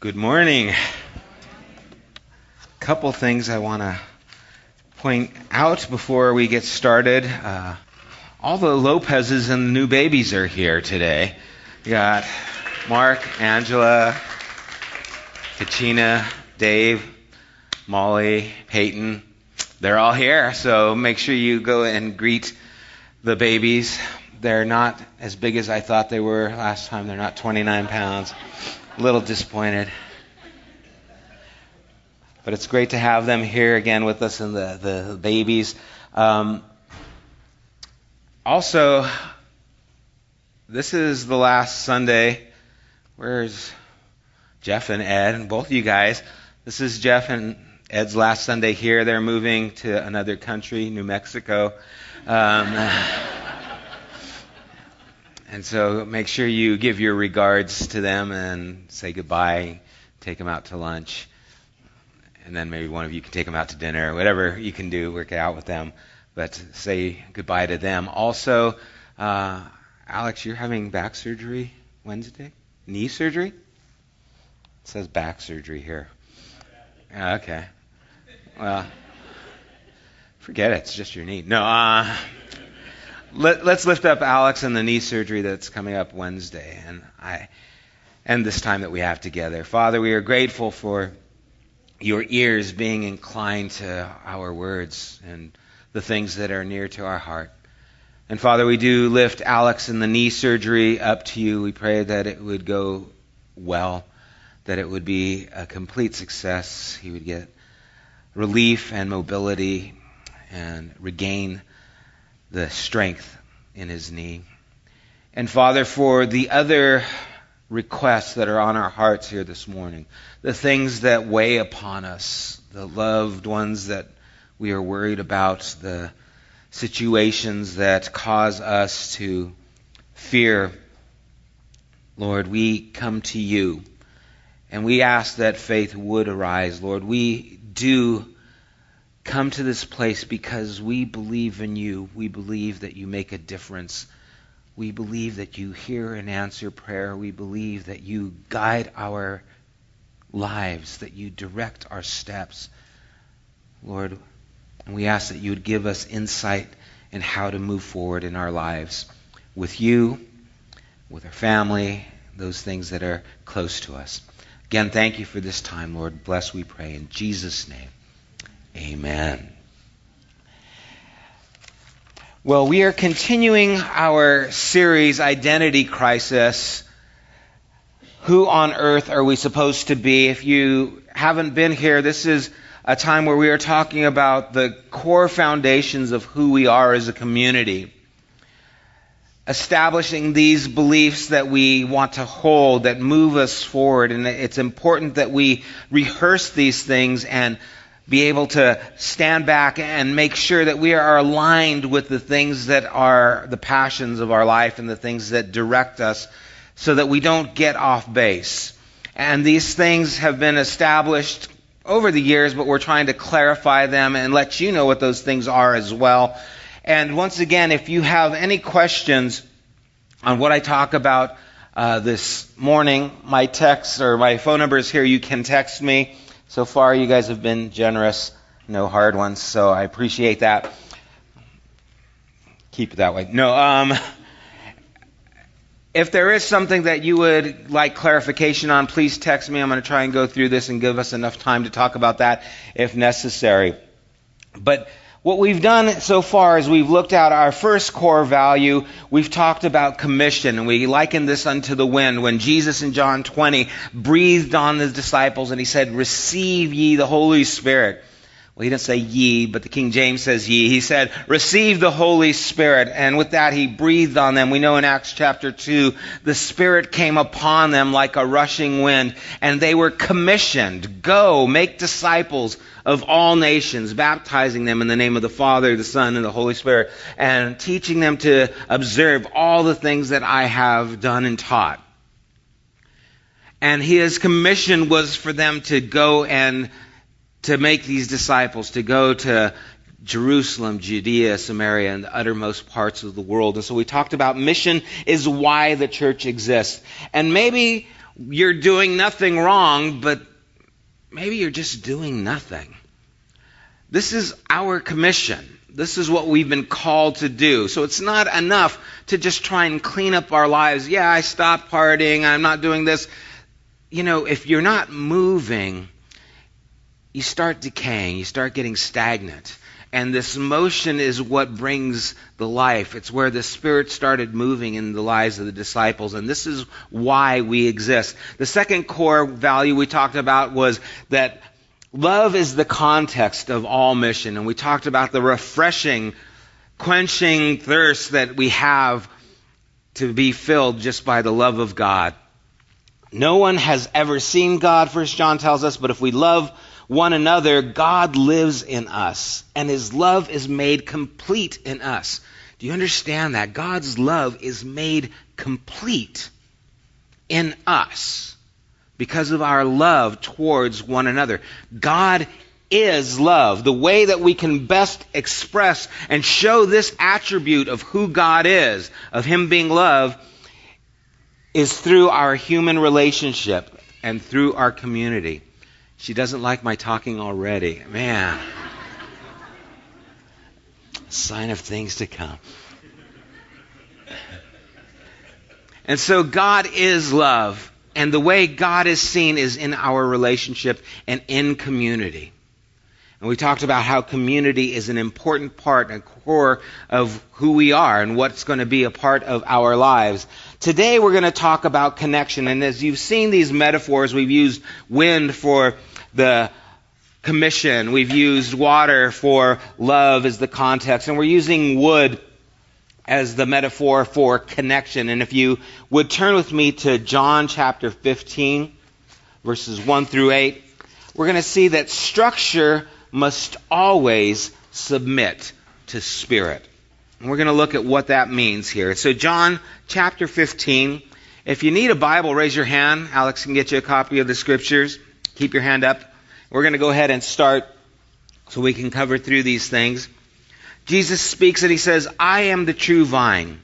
Good morning. A couple things I want to point out before we get started. Uh, all the Lopez's and the new babies are here today. We got Mark, Angela, Kachina, Dave, Molly, Peyton. They're all here, so make sure you go and greet the babies. They're not as big as I thought they were last time. They're not 29 pounds a little disappointed. But it's great to have them here again with us and the, the babies. Um, also, this is the last Sunday. Where's Jeff and Ed and both of you guys? This is Jeff and Ed's last Sunday here. They're moving to another country, New Mexico. Um, and so make sure you give your regards to them and say goodbye, take them out to lunch, and then maybe one of you can take them out to dinner, whatever you can do, work it out with them. But say goodbye to them. Also, uh, Alex, you're having back surgery Wednesday? Knee surgery? It says back surgery here. Okay. Well, forget it. It's just your knee. No, uh, let, us lift up Alex and the knee surgery that's coming up Wednesday, and I, and this time that we have together. Father, we are grateful for your ears being inclined to our words and the things that are near to our heart. And Father, we do lift Alex and the knee surgery up to you. We pray that it would go well, that it would be a complete success. He would get relief and mobility and regain the strength in his knee. And Father, for the other requests that are on our hearts here this morning, the things that weigh upon us, the loved ones that we are worried about, the situations that cause us to fear, Lord, we come to you and we ask that faith would arise. Lord, we do come to this place because we believe in you. We believe that you make a difference. We believe that you hear and answer prayer. We believe that you guide our lives, that you direct our steps. Lord, and we ask that you would give us insight in how to move forward in our lives with you, with our family, those things that are close to us. Again, thank you for this time, Lord. Bless, we pray, in Jesus' name. Amen. Well, we are continuing our series, Identity Crisis. Who on earth are we supposed to be? If you haven't been here, this is a time where we are talking about the core foundations of who we are as a community. Establishing these beliefs that we want to hold, that move us forward. And it's important that we rehearse these things and be able to stand back and make sure that we are aligned with the things that are the passions of our life and the things that direct us so that we don't get off base. And these things have been established over the years, but we're trying to clarify them and let you know what those things are as well. And once again, if you have any questions on what I talk about uh, this morning, my text or my phone number is here. You can text me. So far, you guys have been generous, no hard ones, so I appreciate that. Keep it that way. No, um, if there is something that you would like clarification on, please text me. I'm going to try and go through this and give us enough time to talk about that if necessary. But what we've done so far is we've looked at our first core value. We've talked about commission, and we liken this unto the wind. When Jesus in John 20 breathed on the disciples and he said, Receive ye the Holy Spirit. Well, he didn't say ye, but the King James says ye. He said, receive the Holy Spirit. And with that, he breathed on them. We know in Acts chapter 2, the Spirit came upon them like a rushing wind, and they were commissioned. Go, make disciples of all nations, baptizing them in the name of the Father, the Son, and the Holy Spirit, and teaching them to observe all the things that I have done and taught. And his commission was for them to go and to make these disciples, to go to Jerusalem, Judea, Samaria, and the uttermost parts of the world. And so we talked about mission is why the church exists. And maybe you're doing nothing wrong, but maybe you're just doing nothing. This is our commission. This is what we've been called to do. So it's not enough to just try and clean up our lives. Yeah, I stopped partying. I'm not doing this. You know, if you're not moving, you start decaying. You start getting stagnant. And this motion is what brings the life. It's where the Spirit started moving in the lives of the disciples. And this is why we exist. The second core value we talked about was that love is the context of all mission. And we talked about the refreshing, quenching thirst that we have to be filled just by the love of God. No one has ever seen God, First John tells us, but if we love one another, God lives in us, and his love is made complete in us. Do you understand that? God's love is made complete in us because of our love towards one another. God is love. The way that we can best express and show this attribute of who God is, of Him being love, is through our human relationship and through our community. She doesn't like my talking already. Man. Sign of things to come. And so God is love. And the way God is seen is in our relationship and in community. And we talked about how community is an important part and core of who we are and what's going to be a part of our lives. Today we're going to talk about connection. And as you've seen these metaphors, we've used wind for the commission. We've used water for love as the context. And we're using wood as the metaphor for connection. And if you would turn with me to John chapter 15, verses 1 through 8, we're going to see that structure must always submit to spirit. And we're going to look at what that means here. So, John chapter 15. If you need a Bible, raise your hand. Alex can get you a copy of the scriptures. Keep your hand up. We're going to go ahead and start so we can cover through these things. Jesus speaks and he says, I am the true vine,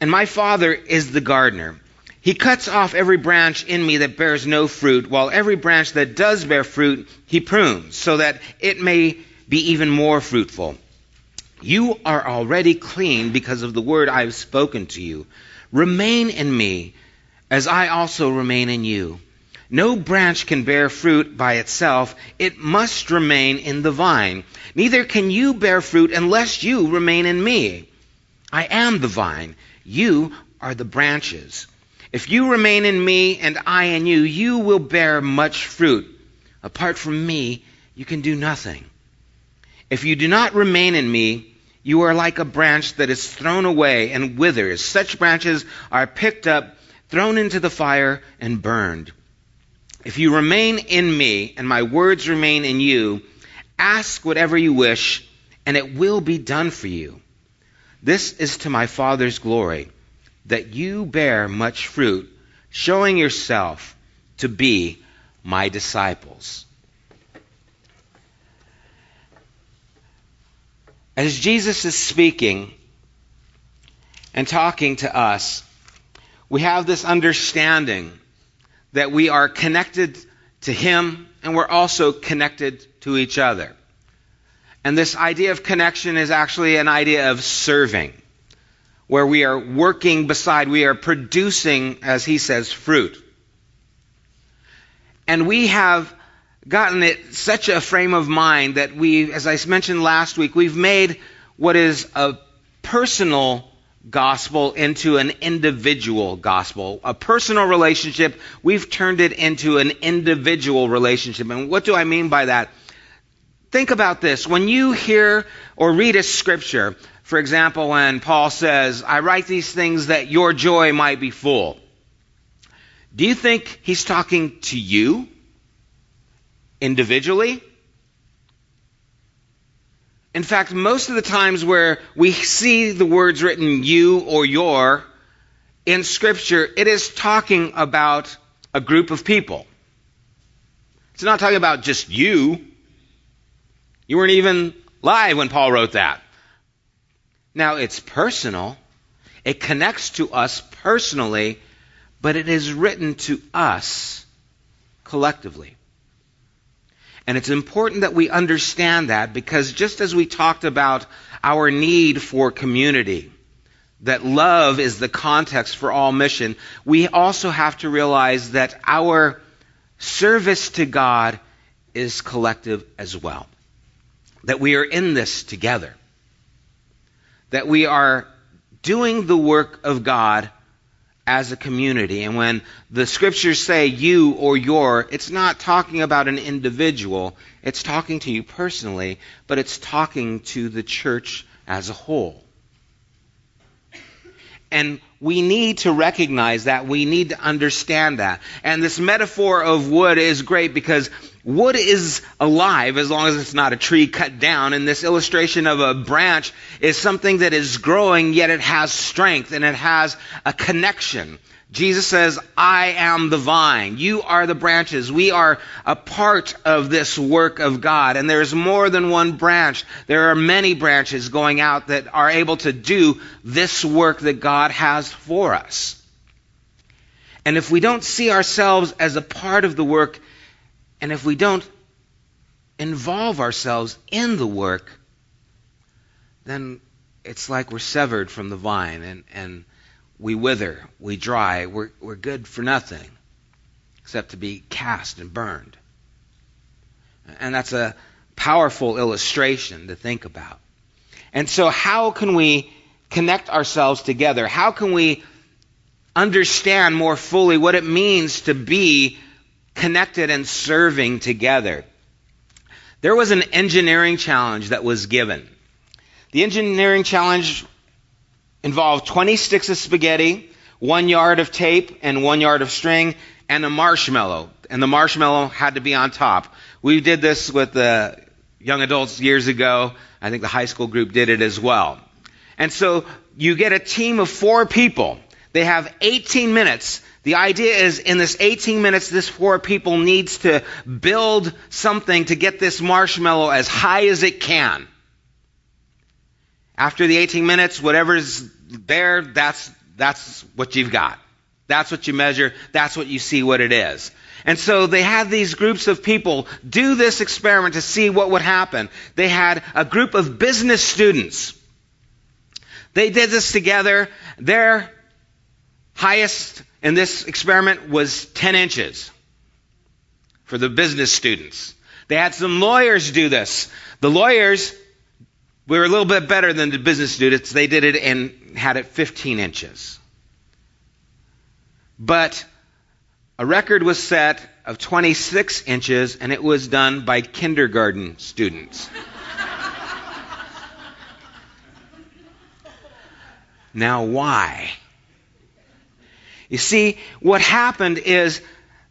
and my Father is the gardener. He cuts off every branch in me that bears no fruit, while every branch that does bear fruit, he prunes, so that it may be even more fruitful. You are already clean because of the word I have spoken to you. Remain in me, as I also remain in you. No branch can bear fruit by itself. It must remain in the vine. Neither can you bear fruit unless you remain in me. I am the vine. You are the branches. If you remain in me and I in you, you will bear much fruit. Apart from me, you can do nothing. If you do not remain in me, you are like a branch that is thrown away and withers. Such branches are picked up, thrown into the fire, and burned. If you remain in me and my words remain in you, ask whatever you wish, and it will be done for you. This is to my Father's glory, that you bear much fruit, showing yourself to be my disciples. As Jesus is speaking and talking to us, we have this understanding that we are connected to Him and we're also connected to each other. And this idea of connection is actually an idea of serving, where we are working beside, we are producing, as he says, fruit. And we have gotten it such a frame of mind that we, as I mentioned last week, we've made what is a personal gospel into an individual gospel. A personal relationship, we've turned it into an individual relationship. And what do I mean by that? Think about this. When you hear or read a scripture, for example, when Paul says, I write these things that your joy might be full, do you think he's talking to you individually? In fact, most of the times where we see the words written you or your in Scripture, it is talking about a group of people. It's not talking about just you. You weren't even live when Paul wrote that. Now, it's personal. It connects to us personally, but it is written to us collectively. And it's important that we understand that because just as we talked about our need for community, that love is the context for all mission, we also have to realize that our service to God is collective as well. That we are in this together. That we are doing the work of God as a community. And when the scriptures say you or your, it's not talking about an individual, it's talking to you personally, but it's talking to the church as a whole. And we need to recognize that. We need to understand that. And this metaphor of wood is great because wood is alive as long as it's not a tree cut down. And this illustration of a branch is something that is growing, yet it has strength and it has a connection. Jesus says, I am the vine. You are the branches. We are a part of this work of God. And there's more than one branch. There are many branches going out that are able to do this work that God has for us. And if we don't see ourselves as a part of the work, and if we don't involve ourselves in the work, then it's like we're severed from the vine and, and we wither, we dry, we're, we're good for nothing except to be cast and burned. And that's a powerful illustration to think about. And so, how can we connect ourselves together? How can we understand more fully what it means to be connected and serving together? There was an engineering challenge that was given. The engineering challenge involved 20 sticks of spaghetti, one yard of tape, and one yard of string, and a marshmallow. And the marshmallow had to be on top. We did this with the young adults years ago. I think the high school group did it as well. And so you get a team of four people. They have 18 minutes. The idea is in this 18 minutes, this four people needs to build something to get this marshmallow as high as it can. After the 18 minutes, whatever's there, that's, that's what you've got. That's what you measure. That's what you see what it is. And so they had these groups of people do this experiment to see what would happen. They had a group of business students. They did this together. Their highest in this experiment was 10 inches for the business students. They had some lawyers do this. The lawyers we were a little bit better than the business students. They did it and had it 15 inches. But a record was set of 26 inches, and it was done by kindergarten students. now, why? You see, what happened is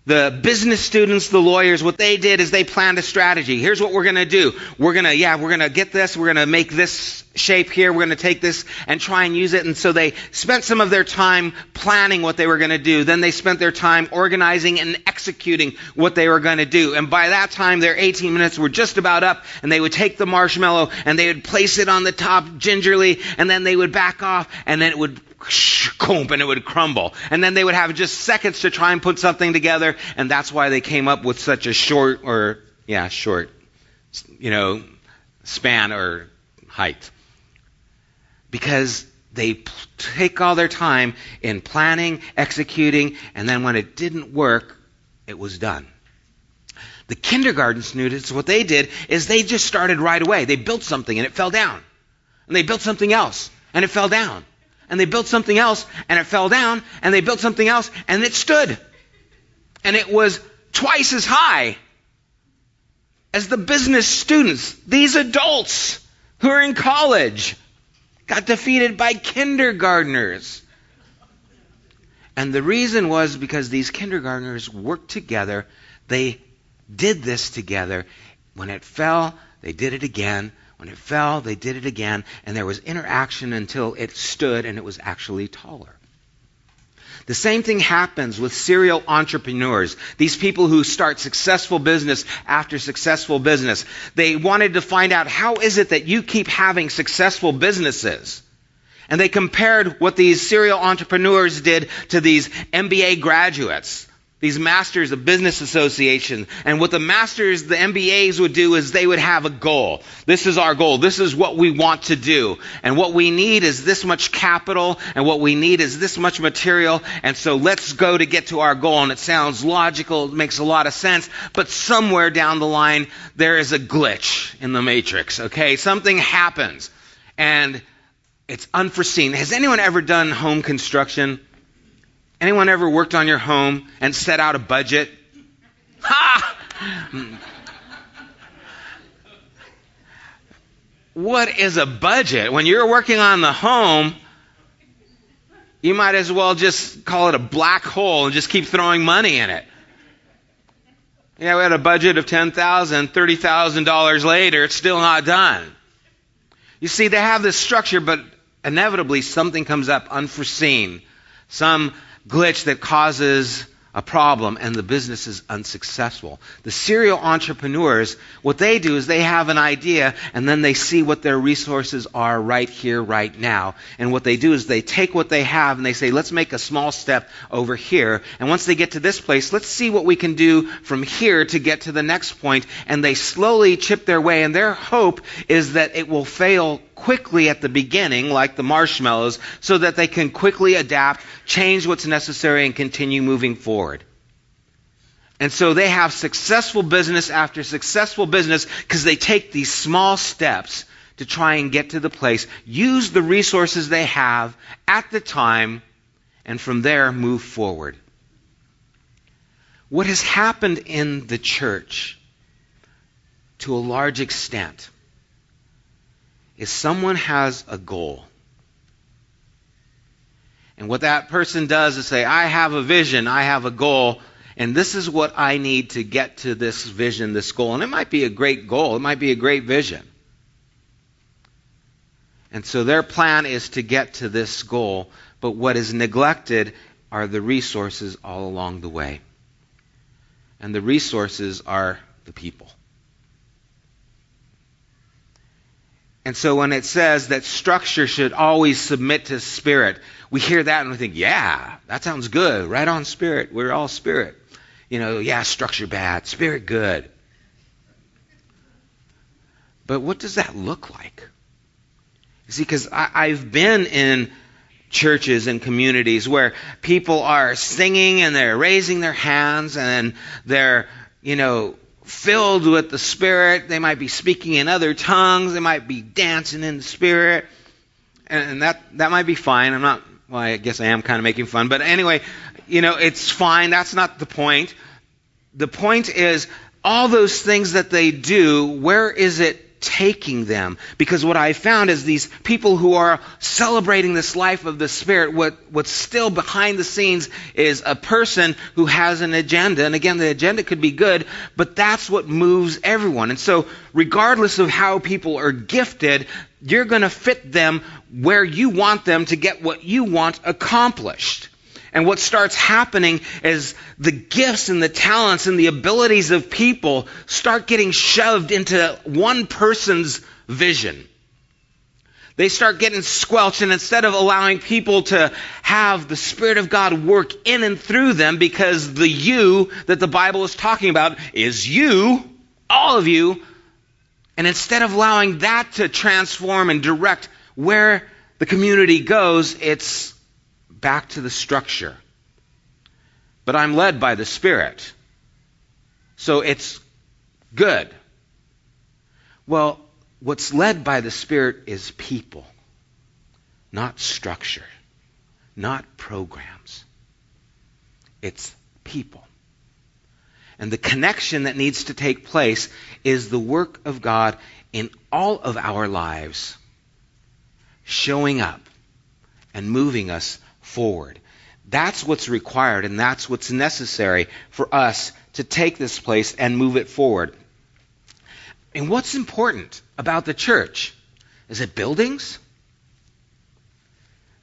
the business students, the lawyers, what they did is they planned a strategy. Here's what we're going to do. We're going to, yeah, we're going to get this. We're going to make this shape here. We're going to take this and try and use it. And so they spent some of their time planning what they were going to do. Then they spent their time organizing and executing what they were going to do. And by that time, their 18 minutes were just about up. And they would take the marshmallow and they would place it on the top gingerly. And then they would back off and then it would and it would crumble. And then they would have just seconds to try and put something together, and that's why they came up with such a short, or, yeah, short, you know, span or height. Because they take all their time in planning, executing, and then when it didn't work, it was done. The kindergarten students, what they did is they just started right away. They built something and it fell down. And they built something else and it fell down and they built something else and it fell down and they built something else and it stood. And it was twice as high as the business students, these adults who are in college, got defeated by kindergartners. And the reason was because these kindergartners worked together. They did this together. When it fell, they did it again. When it fell, they did it again, and there was interaction until it stood and it was actually taller. The same thing happens with serial entrepreneurs. These people who start successful business after successful business. They wanted to find out how is it that you keep having successful businesses? And they compared what these serial entrepreneurs did to these MBA graduates these masters of business association. And what the masters, the MBAs would do is they would have a goal. This is our goal. This is what we want to do. And what we need is this much capital and what we need is this much material. And so let's go to get to our goal. And it sounds logical. It makes a lot of sense. But somewhere down the line, there is a glitch in the matrix. Okay. Something happens and it's unforeseen. Has anyone ever done home construction? Anyone ever worked on your home and set out a budget? Ha! what is a budget? When you're working on the home, you might as well just call it a black hole and just keep throwing money in it. Yeah, we had a budget of $10,000, $30,000 later, it's still not done. You see, they have this structure, but inevitably something comes up unforeseen. Some glitch that causes a problem and the business is unsuccessful. The serial entrepreneurs, what they do is they have an idea and then they see what their resources are right here, right now. And what they do is they take what they have and they say, let's make a small step over here. And once they get to this place, let's see what we can do from here to get to the next point. And they slowly chip their way and their hope is that it will fail quickly at the beginning, like the marshmallows, so that they can quickly adapt, change what's necessary, and continue moving forward. And so they have successful business after successful business because they take these small steps to try and get to the place, use the resources they have at the time, and from there move forward. What has happened in the church to a large extent is someone has a goal. And what that person does is say, I have a vision, I have a goal, and this is what I need to get to this vision, this goal. And it might be a great goal, it might be a great vision. And so their plan is to get to this goal, but what is neglected are the resources all along the way. And the resources are the people. And so when it says that structure should always submit to spirit, we hear that and we think, yeah, that sounds good. Right on spirit. We're all spirit. You know, yeah, structure bad, spirit good. But what does that look like? You see, because I've been in churches and communities where people are singing and they're raising their hands and they're, you know, filled with the Spirit. They might be speaking in other tongues. They might be dancing in the Spirit. And that, that might be fine. I'm not, well, I guess I am kind of making fun. But anyway, you know, it's fine. That's not the point. The point is, all those things that they do, where is it taking them. Because what I found is these people who are celebrating this life of the Spirit, what, what's still behind the scenes is a person who has an agenda. And again, the agenda could be good, but that's what moves everyone. And so, regardless of how people are gifted, you're going to fit them where you want them to get what you want accomplished. And what starts happening is the gifts and the talents and the abilities of people start getting shoved into one person's vision. They start getting squelched, and instead of allowing people to have the Spirit of God work in and through them, because the you that the Bible is talking about is you, all of you, and instead of allowing that to transform and direct where the community goes, it's back to the structure. But I'm led by the Spirit. So it's good. Well, what's led by the Spirit is people, not structure, not programs. It's people. And the connection that needs to take place is the work of God in all of our lives, showing up and moving us forward. That's what's required and that's what's necessary for us to take this place and move it forward. And what's important about the church? Is it buildings?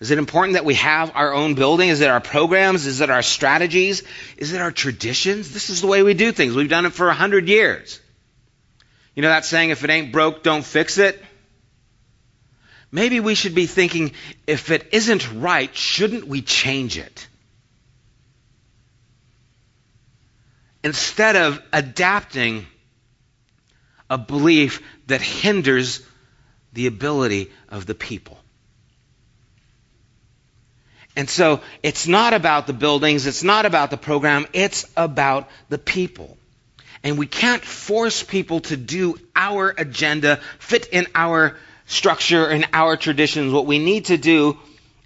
Is it important that we have our own building? Is it our programs? Is it our strategies? Is it our traditions? This is the way we do things. We've done it for a hundred years. You know that saying, if it ain't broke, don't fix it? Maybe we should be thinking if it isn't right, shouldn't we change it? Instead of adapting a belief that hinders the ability of the people. And so it's not about the buildings, it's not about the program, it's about the people. And we can't force people to do our agenda, fit in our structure and our traditions. What we need to do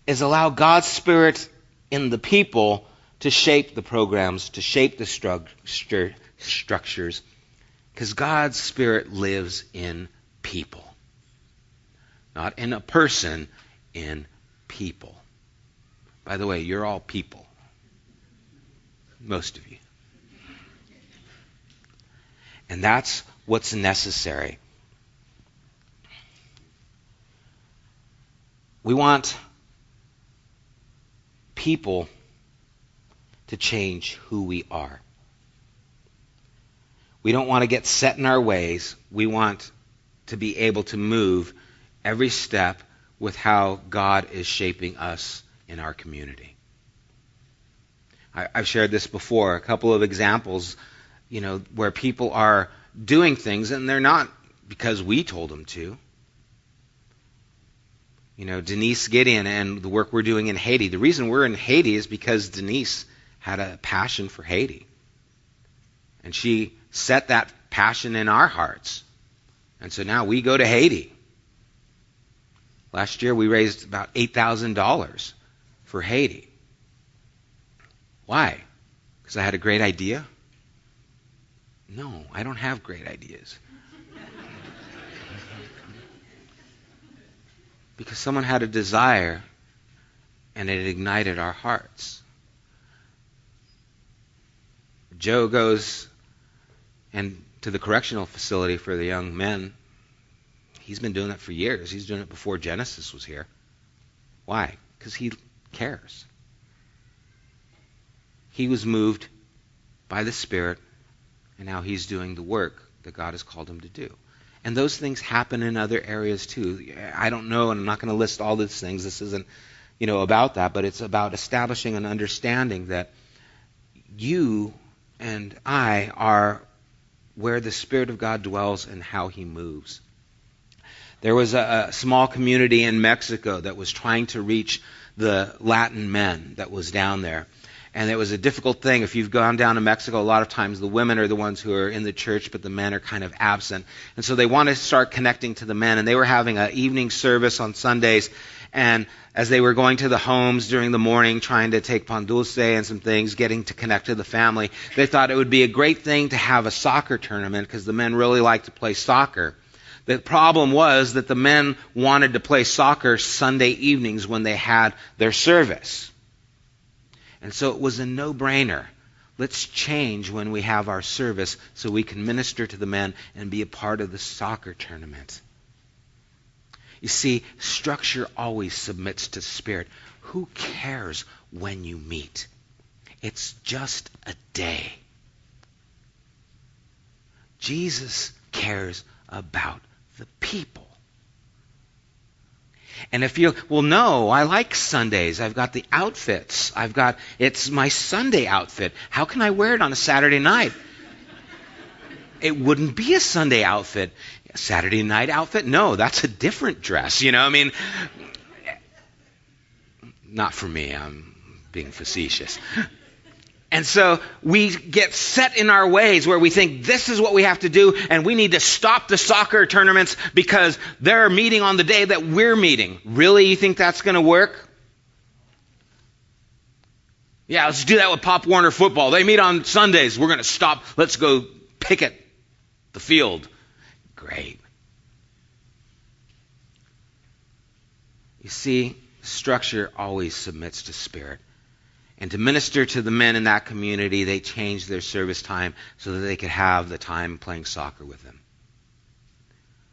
is allow God's Spirit in the people to shape the programs, to shape the structure, structures, because God's Spirit lives in people. Not in a person, in people. By the way, you're all people. Most of you. And that's what's necessary. We want people to change who we are. We don't want to get set in our ways. We want to be able to move every step with how God is shaping us in our community. I, have shared this before, a couple of examples, you know, where people are doing things and they're not because we told them to. You know, Denise Gideon and the work we're doing in Haiti. The reason we're in Haiti is because Denise had a passion for Haiti. And she set that passion in our hearts. And so now we go to Haiti. Last year we raised about $8,000 for Haiti. Why? Because I had a great idea? No, I don't have great ideas. Because someone had a desire and it ignited our hearts. Joe goes and to the correctional facility for the young men. He's been doing it for years. He's doing it before Genesis was here. Why? Because he cares. He was moved by the Spirit, and now he's doing the work that God has called him to do. And those things happen in other areas too. I don't know, and I'm not going to list all these things. This isn't, you know, about that, but it's about establishing an understanding that you and I are where the Spirit of God dwells and how He moves. There was a, a small community in Mexico that was trying to reach the Latin men that was down there. And it was a difficult thing. If you've gone down to Mexico, a lot of times the women are the ones who are in the church, but the men are kind of absent. And so they wanted to start connecting to the men. And they were having an evening service on Sundays. And as they were going to the homes during the morning, trying to take pan dulce and some things, getting to connect to the family, they thought it would be a great thing to have a soccer tournament because the men really like to play soccer. The problem was that the men wanted to play soccer Sunday evenings when they had their service. And so it was a no brainer. Let's change when we have our service so we can minister to the men and be a part of the soccer tournament. You see, structure always submits to spirit. Who cares when you meet? It's just a day. Jesus cares about the people. And if you, well, no, I like Sundays. I've got the outfits. I've got, it's my Sunday outfit. How can I wear it on a Saturday night? it wouldn't be a Sunday outfit. Saturday night outfit? No, that's a different dress. You know, I mean, not for me. I'm being facetious. And so we get set in our ways where we think this is what we have to do and we need to stop the soccer tournaments because they're meeting on the day that we're meeting. Really? You think that's going to work? Yeah, let's do that with Pop Warner football. They meet on Sundays. We're going to stop. Let's go picket the field. Great. You see, structure always submits to spirit. And to minister to the men in that community, they changed their service time so that they could have the time playing soccer with them.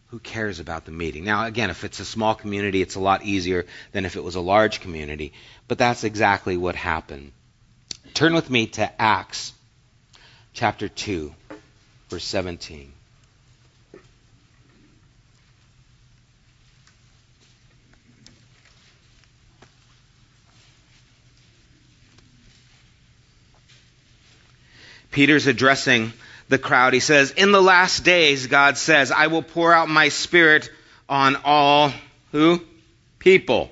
Who cares about the meeting? Now, again, if it's a small community, it's a lot easier than if it was a large community. But that's exactly what happened. Turn with me to Acts chapter 2, verse 17. Peter's addressing the crowd. He says, In the last days, God says, I will pour out my spirit on all who? People.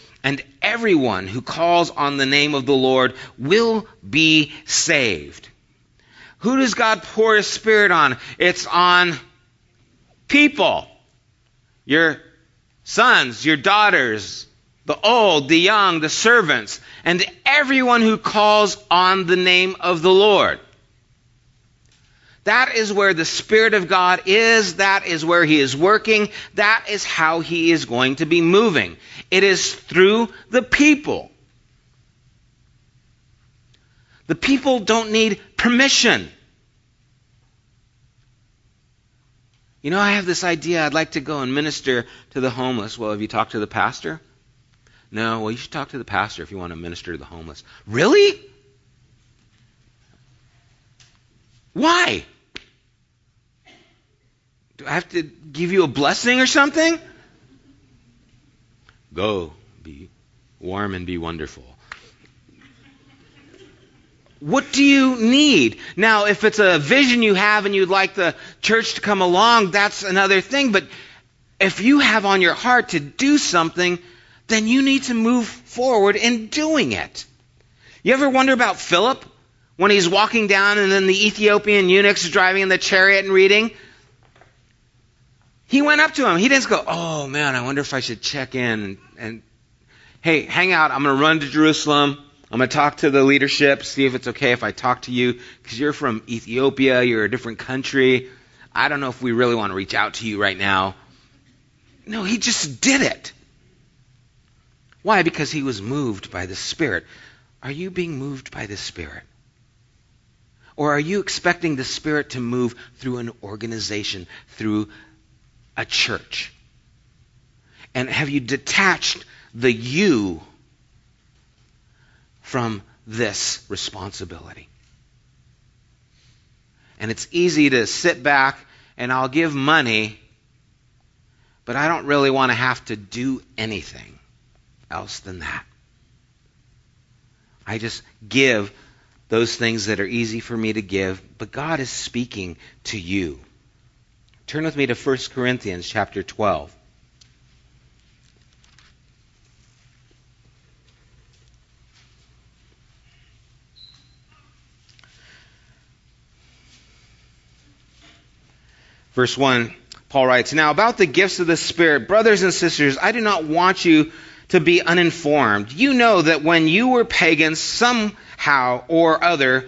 and everyone who calls on the name of the Lord will be saved. Who does God pour His Spirit on? It's on people. Your sons, your daughters, the old, the young, the servants, and everyone who calls on the name of the Lord. That is where the Spirit of God is. That is where He is working. That is how He is going to be moving. It is through the people. The people don't need permission. You know, I have this idea. I'd like to go and minister to the homeless. Well, have you talked to the pastor? No, well, you should talk to the pastor if you want to minister to the homeless. Really? Why? Do I have to give you a blessing or something? Go, be warm and be wonderful. What do you need? Now, if it's a vision you have and you'd like the church to come along, that's another thing. But if you have on your heart to do something, then you need to move forward in doing it. You ever wonder about Philip? when he's walking down and then the Ethiopian eunuch's driving in the chariot and reading. He went up to him. He didn't go, oh man, I wonder if I should check in and, and hey, hang out. I'm going to run to Jerusalem. I'm going to talk to the leadership, see if it's okay if I talk to you because you're from Ethiopia, you're a different country. I don't know if we really want to reach out to you right now. No, he just did it. Why? Because he was moved by the Spirit. Are you being moved by the Spirit? Or are you expecting the Spirit to move through an organization, through a church? And have you detached the you from this responsibility? And it's easy to sit back and I'll give money, but I don't really want to have to do anything else than that. I just give those things that are easy for me to give, but God is speaking to you. Turn with me to 1 Corinthians chapter 12. Verse 1, Paul writes, Now about the gifts of the Spirit, brothers and sisters, I do not want you to be uninformed. You know that when you were pagans, somehow or other,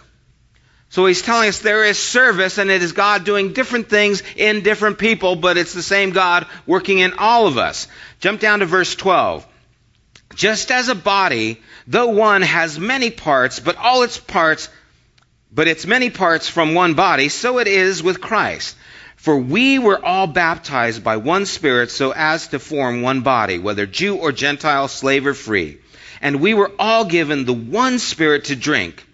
So he's telling us there is service and it is God doing different things in different people, but it's the same God working in all of us. Jump down to verse 12. Just as a body, though one has many parts, but all its parts, but its many parts from one body, so it is with Christ. For we were all baptized by one Spirit so as to form one body, whether Jew or Gentile, slave or free. And we were all given the one Spirit to drink.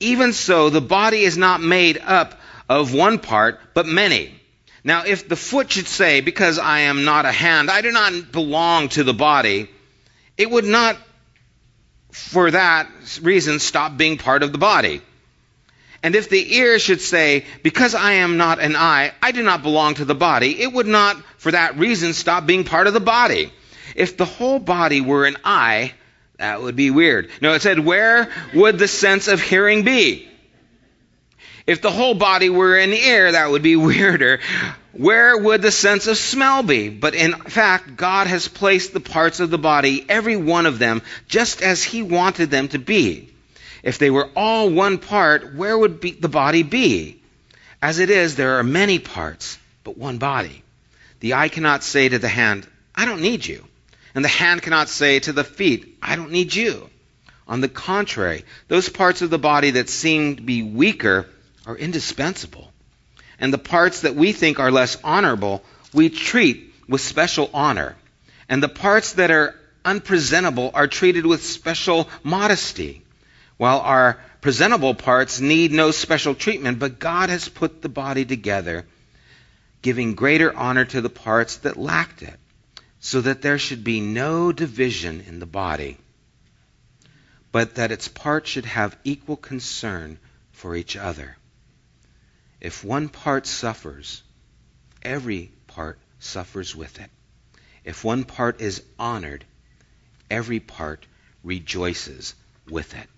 Even so, the body is not made up of one part, but many. Now, if the foot should say, Because I am not a hand, I do not belong to the body, it would not, for that reason, stop being part of the body. And if the ear should say, Because I am not an eye, I do not belong to the body, it would not, for that reason, stop being part of the body. If the whole body were an eye, that would be weird. No, it said, Where would the sense of hearing be? If the whole body were an ear, that would be weirder. Where would the sense of smell be? But in fact, God has placed the parts of the body, every one of them, just as He wanted them to be. If they were all one part, where would be the body be? As it is, there are many parts, but one body. The eye cannot say to the hand, I don't need you. And the hand cannot say to the feet, I don't need you. On the contrary, those parts of the body that seem to be weaker are indispensable. And the parts that we think are less honorable, we treat with special honor. And the parts that are unpresentable are treated with special modesty. While our presentable parts need no special treatment, but God has put the body together, giving greater honor to the parts that lacked it, so that there should be no division in the body, but that its parts should have equal concern for each other. If one part suffers, every part suffers with it. If one part is honored, every part rejoices with it.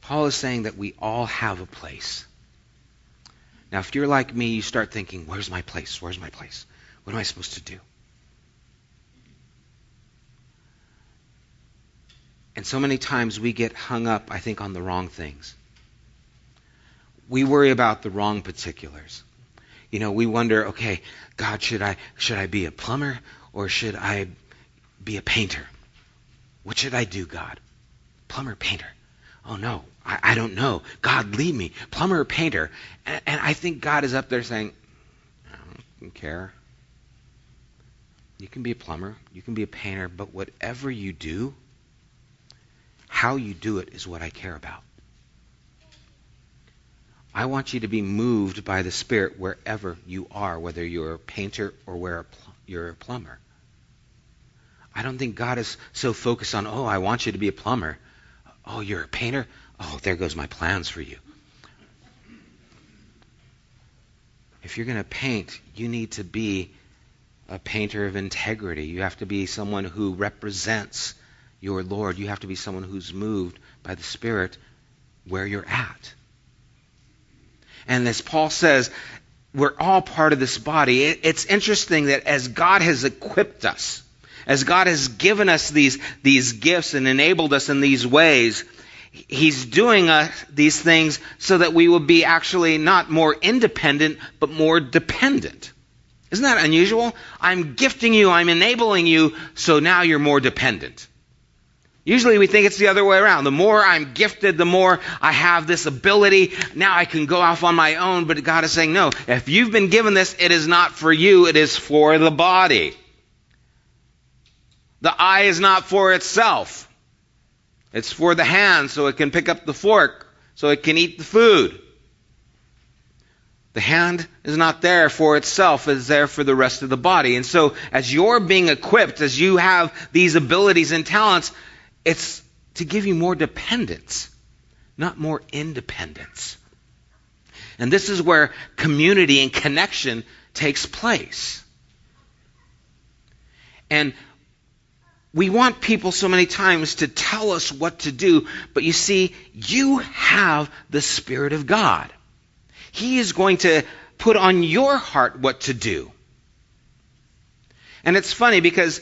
Paul is saying that we all have a place. Now, if you're like me, you start thinking, where's my place? Where's my place? What am I supposed to do? And so many times we get hung up, I think, on the wrong things. We worry about the wrong particulars. You know, we wonder, okay, God, should I should I be a plumber or should I be a painter? What should I do, God? Plumber, painter. Oh no, I, I don't know. God, lead me. Plumber or painter. And, and I think God is up there saying, I don't care. You can be a plumber, you can be a painter, but whatever you do, how you do it is what I care about. I want you to be moved by the Spirit wherever you are, whether you're a painter or where you're a plumber. I don't think God is so focused on, oh, I want you to be a plumber. Oh, you're a painter? Oh, there goes my plans for you. If you're going to paint, you need to be a painter of integrity. You have to be someone who represents your Lord. You have to be someone who's moved by the Spirit where you're at. And as Paul says, we're all part of this body. It's interesting that as God has equipped us, as God has given us these, these gifts and enabled us in these ways, He's doing uh, these things so that we will be actually not more independent, but more dependent. Isn't that unusual? I'm gifting you, I'm enabling you, so now you're more dependent. Usually we think it's the other way around. The more I'm gifted, the more I have this ability. Now I can go off on my own. But God is saying, no, if you've been given this, it is not for you, it is for the body. The eye is not for itself. It's for the hand so it can pick up the fork, so it can eat the food. The hand is not there for itself, it's there for the rest of the body. And so, as you're being equipped, as you have these abilities and talents, it's to give you more dependence, not more independence. And this is where community and connection takes place. And we want people so many times to tell us what to do, but you see, you have the Spirit of God. He is going to put on your heart what to do. And it's funny because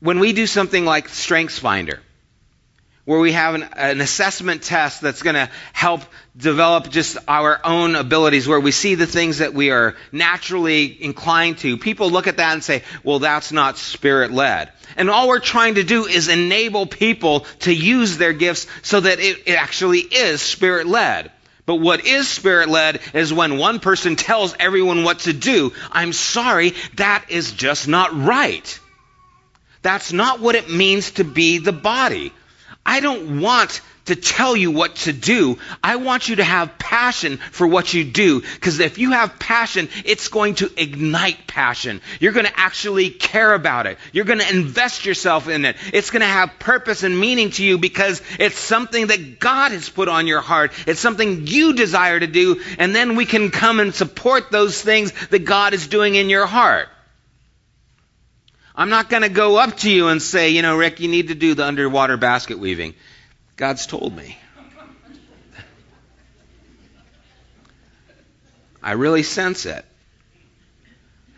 when we do something like Strengths Finder, where we have an, an assessment test that's going to help develop just our own abilities, where we see the things that we are naturally inclined to. People look at that and say, well, that's not spirit led. And all we're trying to do is enable people to use their gifts so that it, it actually is spirit led. But what is spirit led is when one person tells everyone what to do. I'm sorry, that is just not right. That's not what it means to be the body. I don't want to tell you what to do. I want you to have passion for what you do. Because if you have passion, it's going to ignite passion. You're going to actually care about it. You're going to invest yourself in it. It's going to have purpose and meaning to you because it's something that God has put on your heart. It's something you desire to do. And then we can come and support those things that God is doing in your heart. I'm not going to go up to you and say, you know, Rick, you need to do the underwater basket weaving. God's told me. I really sense it.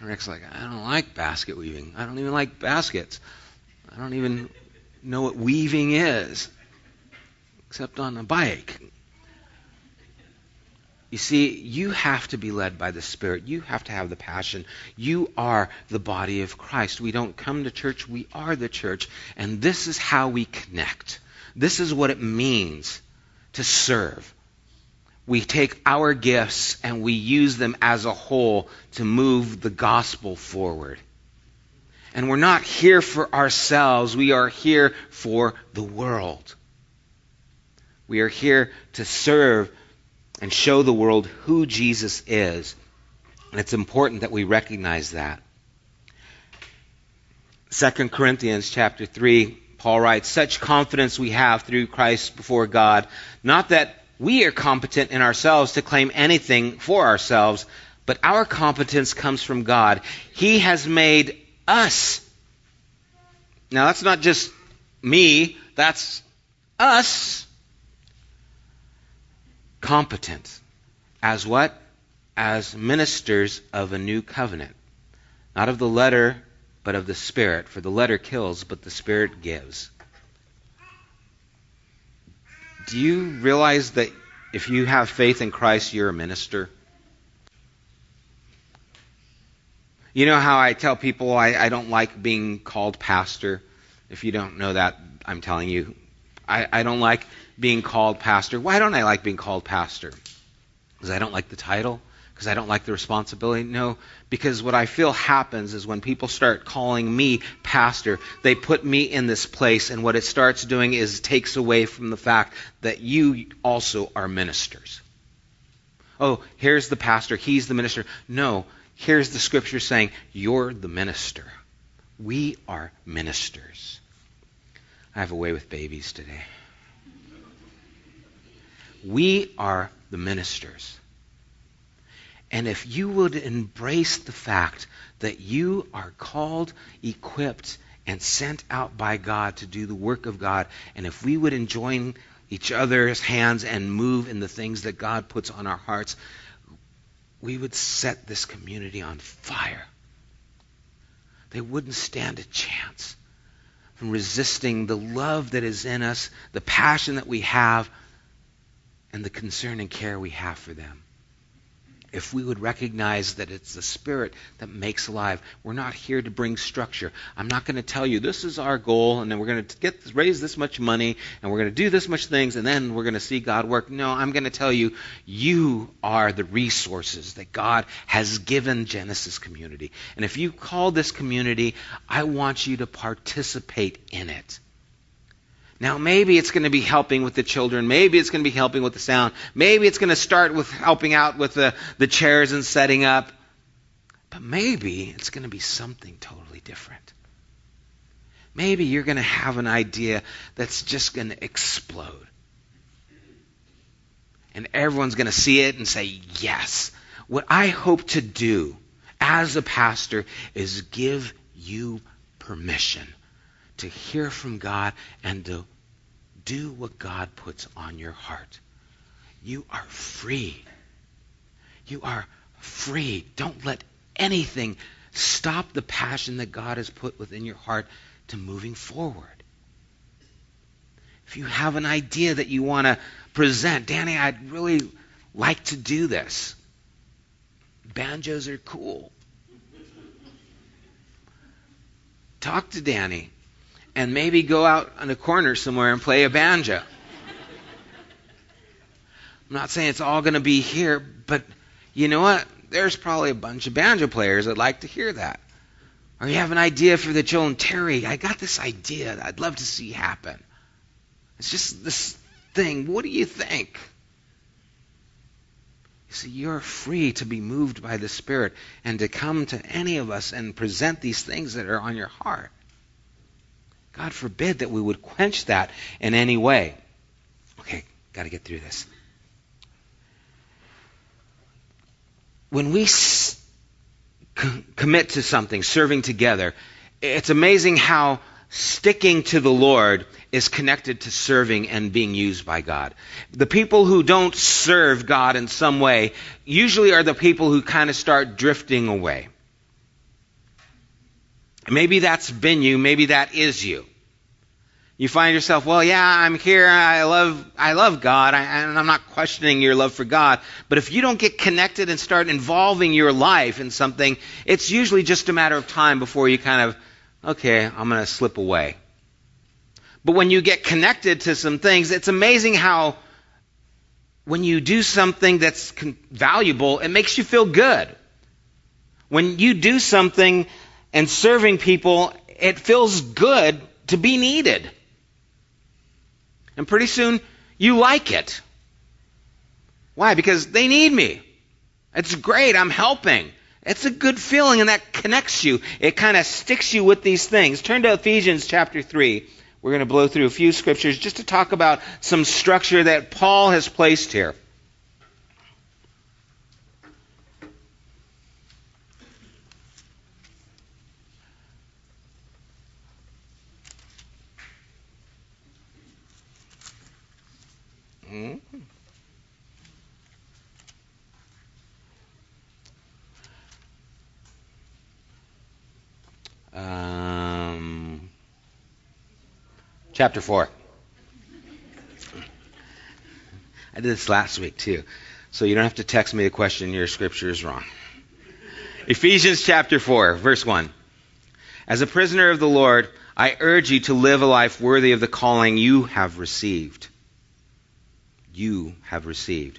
Rick's like, I don't like basket weaving. I don't even like baskets. I don't even know what weaving is, except on a bike. You see, you have to be led by the Spirit. You have to have the passion. You are the body of Christ. We don't come to church, we are the church. And this is how we connect. This is what it means to serve. We take our gifts and we use them as a whole to move the gospel forward. And we're not here for ourselves, we are here for the world. We are here to serve and show the world who Jesus is. And it's important that we recognize that. 2 Corinthians chapter 3, Paul writes, Such confidence we have through Christ before God, not that we are competent in ourselves to claim anything for ourselves, but our competence comes from God. He has made us. Now, that's not just me, that's us competent as what? As ministers of a new covenant. Not of the letter, but of the Spirit. For the letter kills, but the Spirit gives. Do you realize that if you have faith in Christ, you're a minister? You know how I tell people I, I don't like being called pastor? If you don't know that, I'm telling you. I, I don't like being called pastor. Why don't I like being called pastor? Because I don't like the title? Because I don't like the responsibility? No, because what I feel happens is when people start calling me pastor, they put me in this place, and what it starts doing is takes away from the fact that you also are ministers. Oh, here's the pastor, he's the minister. No, here's the scripture saying, You're the minister. We are ministers. I have a way with babies today. We are the ministers. And if you would embrace the fact that you are called, equipped, and sent out by God to do the work of God, and if we would enjoin each other's hands and move in the things that God puts on our hearts, we would set this community on fire. They wouldn't stand a chance from resisting the love that is in us, the passion that we have and the concern and care we have for them. If we would recognize that it's the Spirit that makes alive, we're not here to bring structure. I'm not going to tell you this is our goal, and then we're going to get raise this much money, and we're going to do this much things, and then we're going to see God work. No, I'm going to tell you, you are the resources that God has given Genesis community, and if you call this community, I want you to participate in it. Now, maybe it's going to be helping with the children. Maybe it's going to be helping with the sound. Maybe it's going to start with helping out with the, the chairs and setting up. But maybe it's going to be something totally different. Maybe you're going to have an idea that's just going to explode. And everyone's going to see it and say, yes. What I hope to do as a pastor is give you permission to hear from God and to do what God puts on your heart. You are free. You are free. Don't let anything stop the passion that God has put within your heart to moving forward. If you have an idea that you want to present, Danny, I'd really like to do this. Banjos are cool. Talk to Danny and maybe go out on a corner somewhere and play a banjo. I'm not saying it's all going to be here, but you know what? There's probably a bunch of banjo players that'd like to hear that. Or you have an idea for the children. Terry, I got this idea that I'd love to see happen. It's just this thing. What do you think? You see, you're free to be moved by the Spirit and to come to any of us and present these things that are on your heart. God forbid that we would quench that in any way. Okay, got to get through this. When we s- commit to something, serving together, it's amazing how sticking to the Lord is connected to serving and being used by God. The people who don't serve God in some way usually are the people who kind of start drifting away. Maybe that's been you, maybe that is you. You find yourself, well, yeah, I'm here. I love, I love God, I, and I'm not questioning your love for God. But if you don't get connected and start involving your life in something, it's usually just a matter of time before you kind of, okay, I'm going to slip away. But when you get connected to some things, it's amazing how when you do something that's valuable, it makes you feel good. When you do something and serving people, it feels good to be needed. And pretty soon you like it. Why? Because they need me. It's great. I'm helping. It's a good feeling and that connects you. It kind of sticks you with these things. Turn to Ephesians chapter 3. We're going to blow through a few scriptures just to talk about some structure that Paul has placed here. Um, chapter 4. I did this last week too, so you don't have to text me a question your scripture is wrong. Ephesians chapter 4, verse 1. As a prisoner of the Lord, I urge you to live a life worthy of the calling you have received you have received.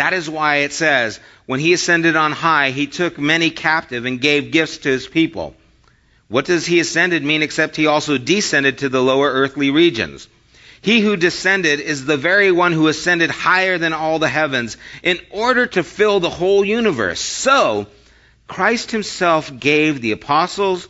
That is why it says, when he ascended on high, he took many captive and gave gifts to his people. What does he ascended mean except he also descended to the lower earthly regions? He who descended is the very one who ascended higher than all the heavens in order to fill the whole universe. So, Christ himself gave the apostles,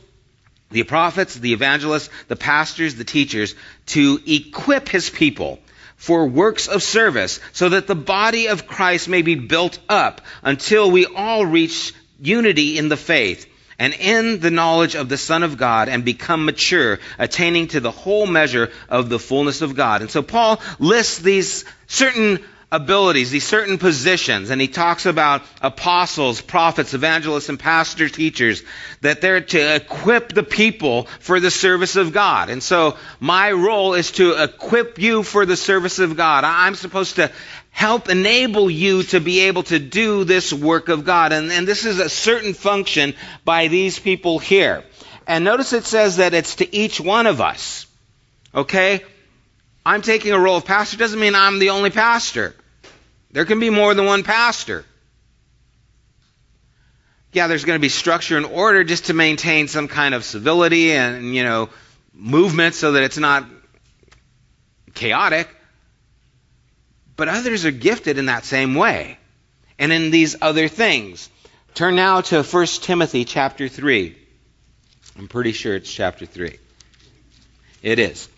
the prophets, the evangelists, the pastors, the teachers to equip his people for works of service, so that the body of Christ may be built up until we all reach unity in the faith and in the knowledge of the Son of God and become mature, attaining to the whole measure of the fullness of God. And so Paul lists these certain abilities, these certain positions, and he talks about apostles, prophets, evangelists, and pastors, teachers, that they're to equip the people for the service of God. And so my role is to equip you for the service of God. I'm supposed to help enable you to be able to do this work of God. And, and this is a certain function by these people here. And notice it says that it's to each one of us. Okay? I'm taking a role of pastor doesn't mean I'm the only pastor. There can be more than one pastor. Yeah, there's going to be structure and order just to maintain some kind of civility and, you know, movement so that it's not chaotic. But others are gifted in that same way and in these other things. Turn now to 1 Timothy chapter 3. I'm pretty sure it's chapter 3. It is.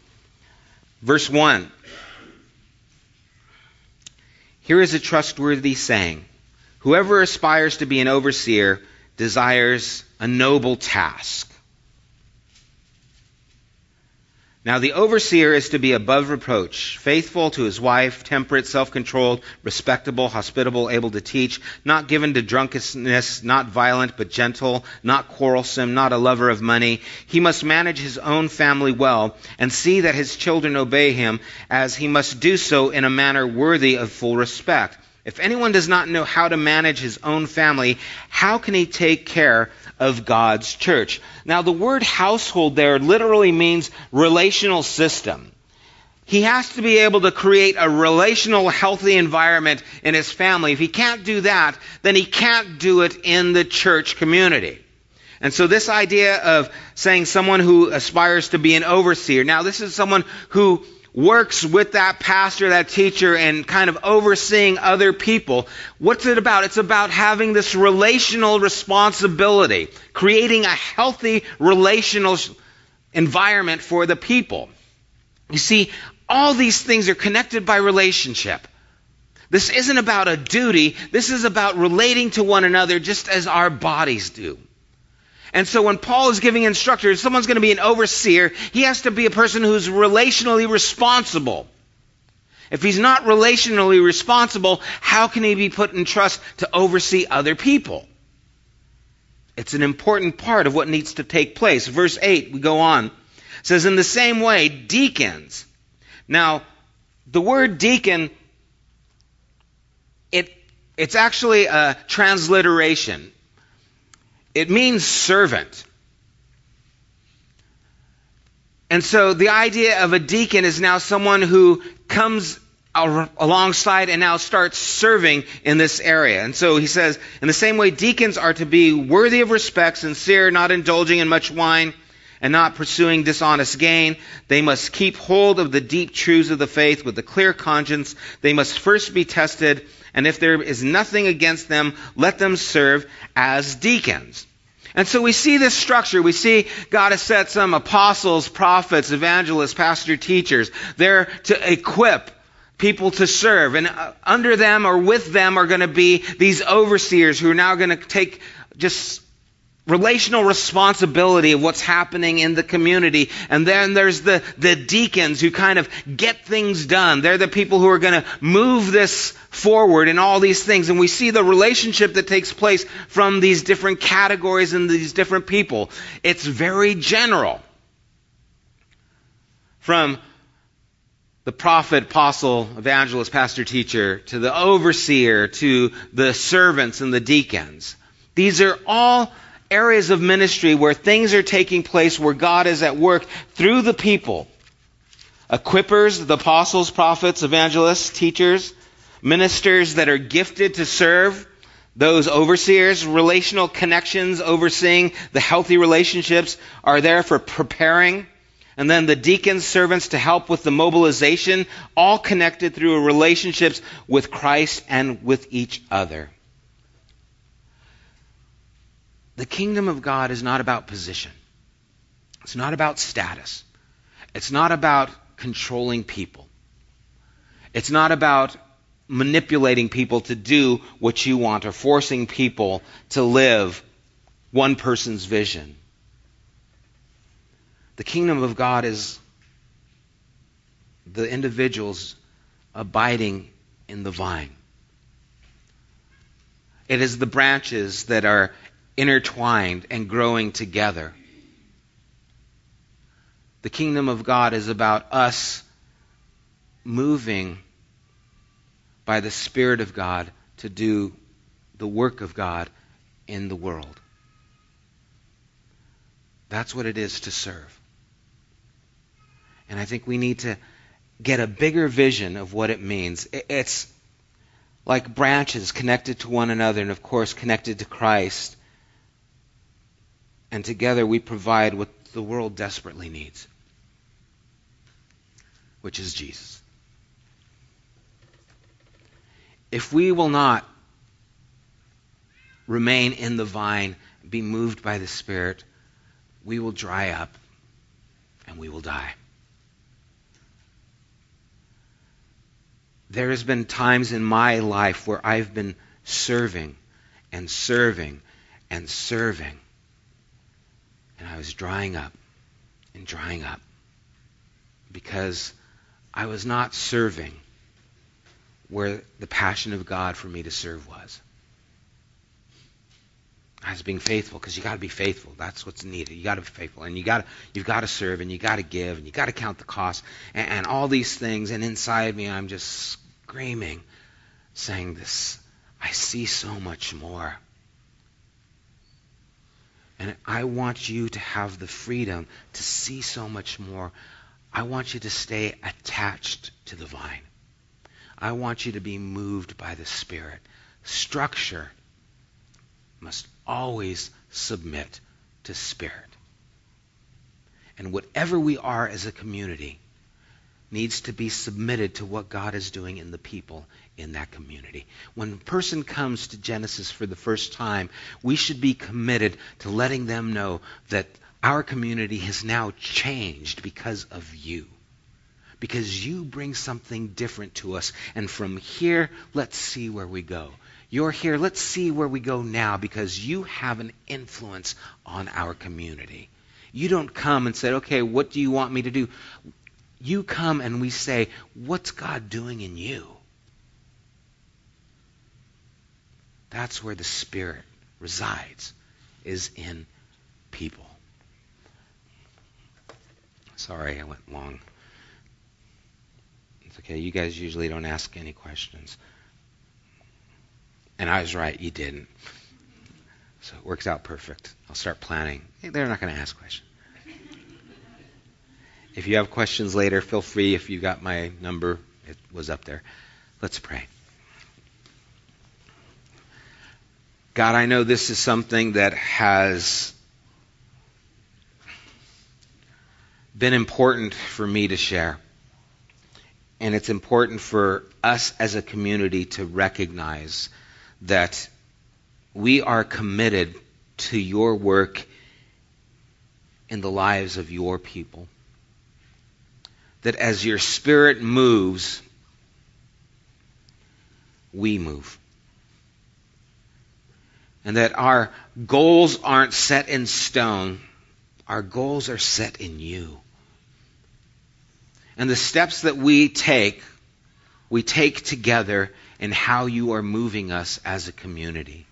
Verse 1. Here is a trustworthy saying Whoever aspires to be an overseer desires a noble task. Now, the overseer is to be above reproach, faithful to his wife, temperate, self controlled, respectable, hospitable, able to teach, not given to drunkenness, not violent, but gentle, not quarrelsome, not a lover of money. He must manage his own family well and see that his children obey him, as he must do so in a manner worthy of full respect. If anyone does not know how to manage his own family, how can he take care of God's church? Now, the word household there literally means relational system. He has to be able to create a relational, healthy environment in his family. If he can't do that, then he can't do it in the church community. And so this idea of saying someone who aspires to be an overseer. Now this is someone who works with that pastor, that teacher, and kind of overseeing other people. What's it about? It's about having this relational responsibility, creating a healthy relational environment for the people. You see, all these things are connected by relationship. This isn't about a duty. This is about relating to one another just as our bodies do. And so when Paul is giving instructors, someone's going to be an overseer, he has to be a person who's relationally responsible. If he's not relationally responsible, how can he be put in trust to oversee other people? It's an important part of what needs to take place. Verse 8, we go on. It says, In the same way, deacons. Now, the word deacon, it, it's actually a transliteration. It means servant. And so the idea of a deacon is now someone who comes alongside and now starts serving in this area. And so he says, in the same way, deacons are to be worthy of respect, sincere, not indulging in much wine, and not pursuing dishonest gain. They must keep hold of the deep truths of the faith with a clear conscience. They must first be tested and if there is nothing against them, let them serve as deacons. And so we see this structure. We see God has set some apostles, prophets, evangelists, pastor, teachers there to equip people to serve. And uh, under them or with them are going to be these overseers who are now going to take just relational responsibility of what's happening in the community. And then there's the, the deacons who kind of get things done. They're the people who are going to move this forward in all these things. And we see the relationship that takes place from these different categories and these different people. It's very general. From the prophet, apostle, evangelist, pastor, teacher, to the overseer, to the servants and the deacons. These are all areas of ministry where things are taking place, where God is at work through the people. Equippers, the apostles, prophets, evangelists, teachers, ministers that are gifted to serve, those overseers, relational connections, overseeing the healthy relationships are there for preparing. And then the deacons, servants to help with the mobilization, all connected through relationships with Christ and with each other. The kingdom of God is not about position. It's not about status. It's not about controlling people. It's not about manipulating people to do what you want or forcing people to live one person's vision. The kingdom of God is the individuals abiding in the vine. It is the branches that are intertwined and growing together. The kingdom of God is about us moving by the Spirit of God to do the work of God in the world. That's what it is to serve. And I think we need to get a bigger vision of what it means. It's like branches connected to one another and, of course, connected to Christ and together we provide what the world desperately needs, which is Jesus. If we will not remain in the vine, be moved by the Spirit, we will dry up and we will die. There has been times in my life where I've been serving and serving and serving and I was drying up and drying up because I was not serving where the passion of God for me to serve was. I was being faithful because you got to be faithful. That's what's needed. You got to be faithful, and you got you've got to serve, and you got to give, and you got to count the cost, and, and all these things. And inside me, I'm just screaming, saying, "This, I see so much more." And I want you to have the freedom to see so much more. I want you to stay attached to the vine. I want you to be moved by the Spirit. Structure must always submit to spirit. And whatever we are as a community needs to be submitted to what God is doing in the people in that community. When a person comes to Genesis for the first time, we should be committed to letting them know that our community has now changed because of you. Because you bring something different to us. And from here, let's see where we go. You're here. Let's see where we go now because you have an influence on our community. You don't come and say, okay, what do you want me to do? You come and we say, what's God doing in you? That's where the Spirit resides, is in people. Sorry, I went long. It's okay. You guys usually don't ask any questions. And I was right, you didn't. So it works out perfect. I'll start planning. They're not going to ask questions. If you have questions later, feel free. If you got my number, it was up there. Let's pray. God, I know this is something that has been important for me to share. And it's important for us as a community to recognize that we are committed to your work in the lives of your people. That as your spirit moves, we move and that our goals aren't set in stone. Our goals are set in you. And the steps that we take, we take together in how you are moving us as a community.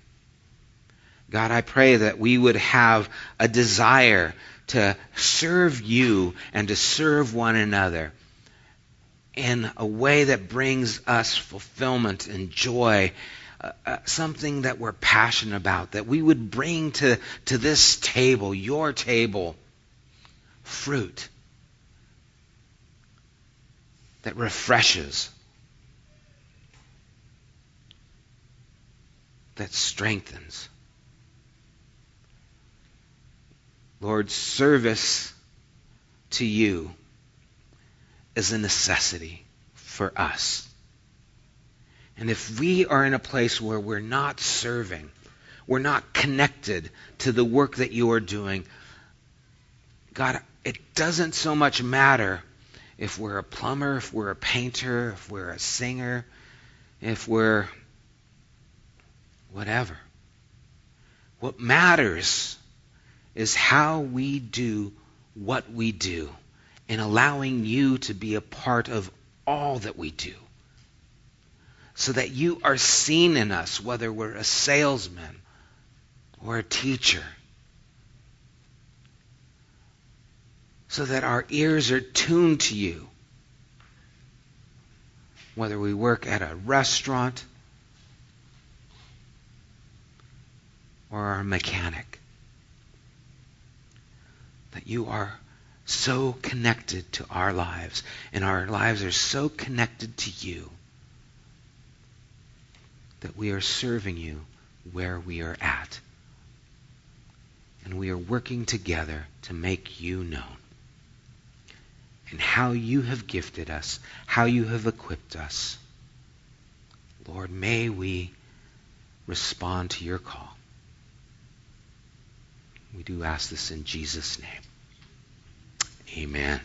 God, I pray that we would have a desire to serve you and to serve one another in a way that brings us fulfillment and joy uh, something that we're passionate about, that we would bring to, to this table, your table, fruit that refreshes, that strengthens. Lord, service to you is a necessity for us. And if we are in a place where we're not serving, we're not connected to the work that you are doing, God, it doesn't so much matter if we're a plumber, if we're a painter, if we're a singer, if we're whatever. What matters is how we do what we do and allowing you to be a part of all that we do so that you are seen in us, whether we're a salesman or a teacher. So that our ears are tuned to you, whether we work at a restaurant or are a mechanic. That you are so connected to our lives, and our lives are so connected to you that we are serving you where we are at. And we are working together to make you known. And how you have gifted us, how you have equipped us. Lord, may we respond to your call. We do ask this in Jesus' name. Amen.